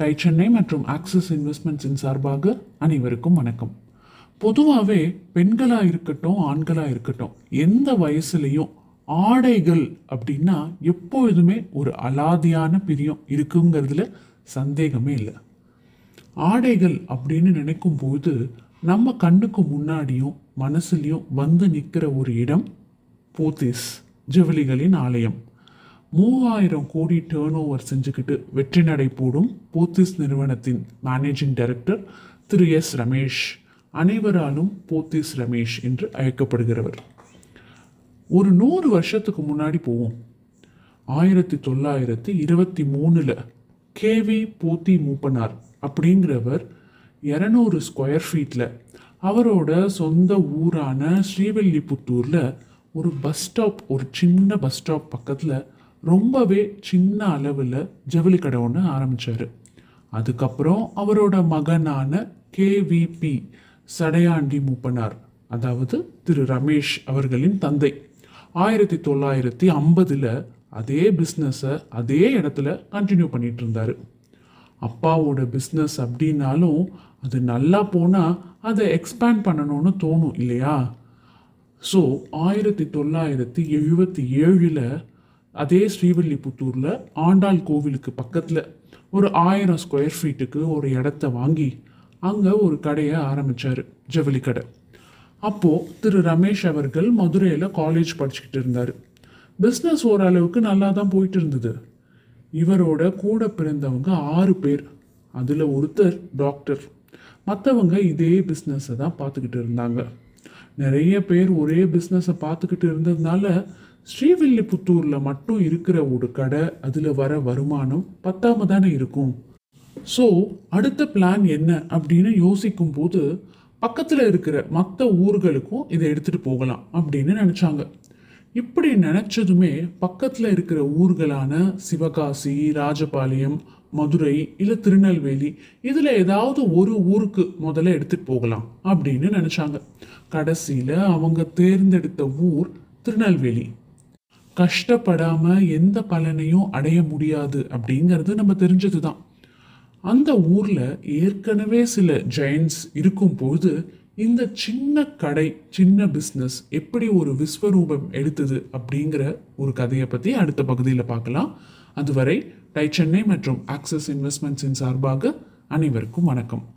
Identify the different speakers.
Speaker 1: Tie Chennai மற்றும் axis இன்வெஸ்ட்மெண்ட்ஸின் சார்பாக அனைவருக்கும் வணக்கம். பொதுவாகவே பெண்களாக இருக்கட்டும் ஆண்களாக இருக்கட்டும் எந்த வயசுலையும் ஆடைகள் அப்படின்னா எப்பொழுதுமே ஒரு அலாதியான பிரியம் இருக்குங்கிறதுல சந்தேகமே இல்லை. ஆடைகள் அப்படின்னு நினைக்கும் போது நம்ம கண்ணுக்கு முன்னாடியும் மனசுலையும் வந்து நிற்கிற ஒரு இடம் போத்தீஸ் ஜவுளிகளின் ஆலயம். மூவாயிரம் கோடி டேர்ன் ஓவர் செஞ்சுக்கிட்டு வெற்றி நடை போடும் போத்தீஸ் நிறுவனத்தின் மேனேஜிங் டைரக்டர் திரு எஸ் ரமேஷ் அனைவராலும் போத்தீஸ் ரமேஷ் என்று அழைக்கப்படுகிறவர். ஒரு நூறு வருஷத்துக்கு முன்னாடி போவோம். ஆயிரத்தி தொள்ளாயிரத்தி இருபத்தி மூணில் கேவி போத்தி மூப்பனார் அப்படிங்கிறவர் இரநூறு ஸ்கொயர் ஃபீட்டில் அவரோட சொந்த ஊரான ஸ்ரீவில்லிபுத்தூரில் ஒரு பஸ் ஸ்டாப் ஒரு சின்ன பஸ் ஸ்டாப் பக்கத்தில் ரொம்பவே சின்ன அளவில் ஜவுளி கடை ஒன்று ஆரம்பித்தார் அதுக்கப்புறம் அவரோட மகனான கேவிபி சடையாண்டி மூப்பனார் அதாவது திரு ரமேஷ் அவர்களின் தந்தை. ஆயிரத்தி தொள்ளாயிரத்தி ஐம்பதில் அதே பிஸ்னஸை அதே இடத்துல கண்டினியூ பண்ணிட்டு இருந்தார். அப்பாவோட பிஸ்னஸ் அப்படின்னாலும் அது நல்லா போனால் அதை எக்ஸ்பேண்ட் பண்ணணும்னு தோணும் இல்லையா? ஸோ ஆயிரத்தி தொள்ளாயிரத்தி எழுபத்தி ஏழில் அதே ஸ்ரீவில்லிபுத்தூரில் ஆண்டாள் கோவிலுக்கு பக்கத்தில் ஒரு ஆயிரம் ஸ்கொயர் ஃபீட்டுக்கு ஒரு இடத்த வாங்கி அங்கே ஒரு கடையை ஆரம்பித்தார் ஜவுளி கடை. அப்போது திரு ரமேஷ் அவர்கள் மதுரையில் காலேஜ் படிச்சுக்கிட்டு இருந்தார். பிஸ்னஸ் ஓரளவுக்கு நல்லா தான் போயிட்டு இருந்தது. இவரோட கூட பிறந்தவங்க ஆறு பேர். அதில் ஒருத்தர் டாக்டர் மற்றவங்க இதே பிஸ்னஸை தான் பார்த்துக்கிட்டு இருந்தாங்க. நிறைய பேர் ஒரே பிஸ்னஸை பார்த்துக்கிட்டு இருந்ததுனால ஸ்ரீவில்லிபுத்தூரில் மட்டும் இருக்கிற ஒரு கடை அதில் வர வருமானம் பத்தாம தானே இருக்கும். ஸோ அடுத்த பிளான் என்ன அப்படின்னு யோசிக்கும் போது பக்கத்தில் இருக்கிற மற்ற ஊர்களுக்கும் இதை எடுத்துகிட்டு போகலாம் அப்படின்னு நினச்சாங்க. இப்படி நினச்சதுமே பக்கத்தில் இருக்கிற ஊர்களான சிவகாசி ராஜபாளையம் மதுரை இல்லை திருநெல்வேலி இதில் ஏதாவது ஒரு ஊருக்கு முதல்ல எடுத்துகிட்டு போகலாம் அப்படின்னு நினச்சாங்க. கடைசியில் அவங்க தேர்ந்தெடுத்த ஊர் திருநெல்வேலி. கஷ்டப்படாமல் எந்த பலனையும் அடைய முடியாது அப்படிங்கிறது நம்ம தெரிஞ்சது தான். அந்த ஊரில் ஏற்கனவே சில ஜெயின்ஸ் இருக்கும்போது இந்த சின்ன கடை சின்ன பிஸ்னஸ் எப்படி ஒரு விஸ்வரூபம் எடுத்தது அப்படிங்கிற ஒரு கதையை பற்றி அடுத்த பகுதியில் பார்க்கலாம். அதுவரை டை சென்னை மற்றும் ஆக்சிஸ் இன்வெஸ்ட்மெண்ட்ஸின் சார்பாக அனைவருக்கும் வணக்கம்.